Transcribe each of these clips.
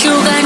you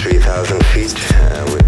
3,000 feet. Uh,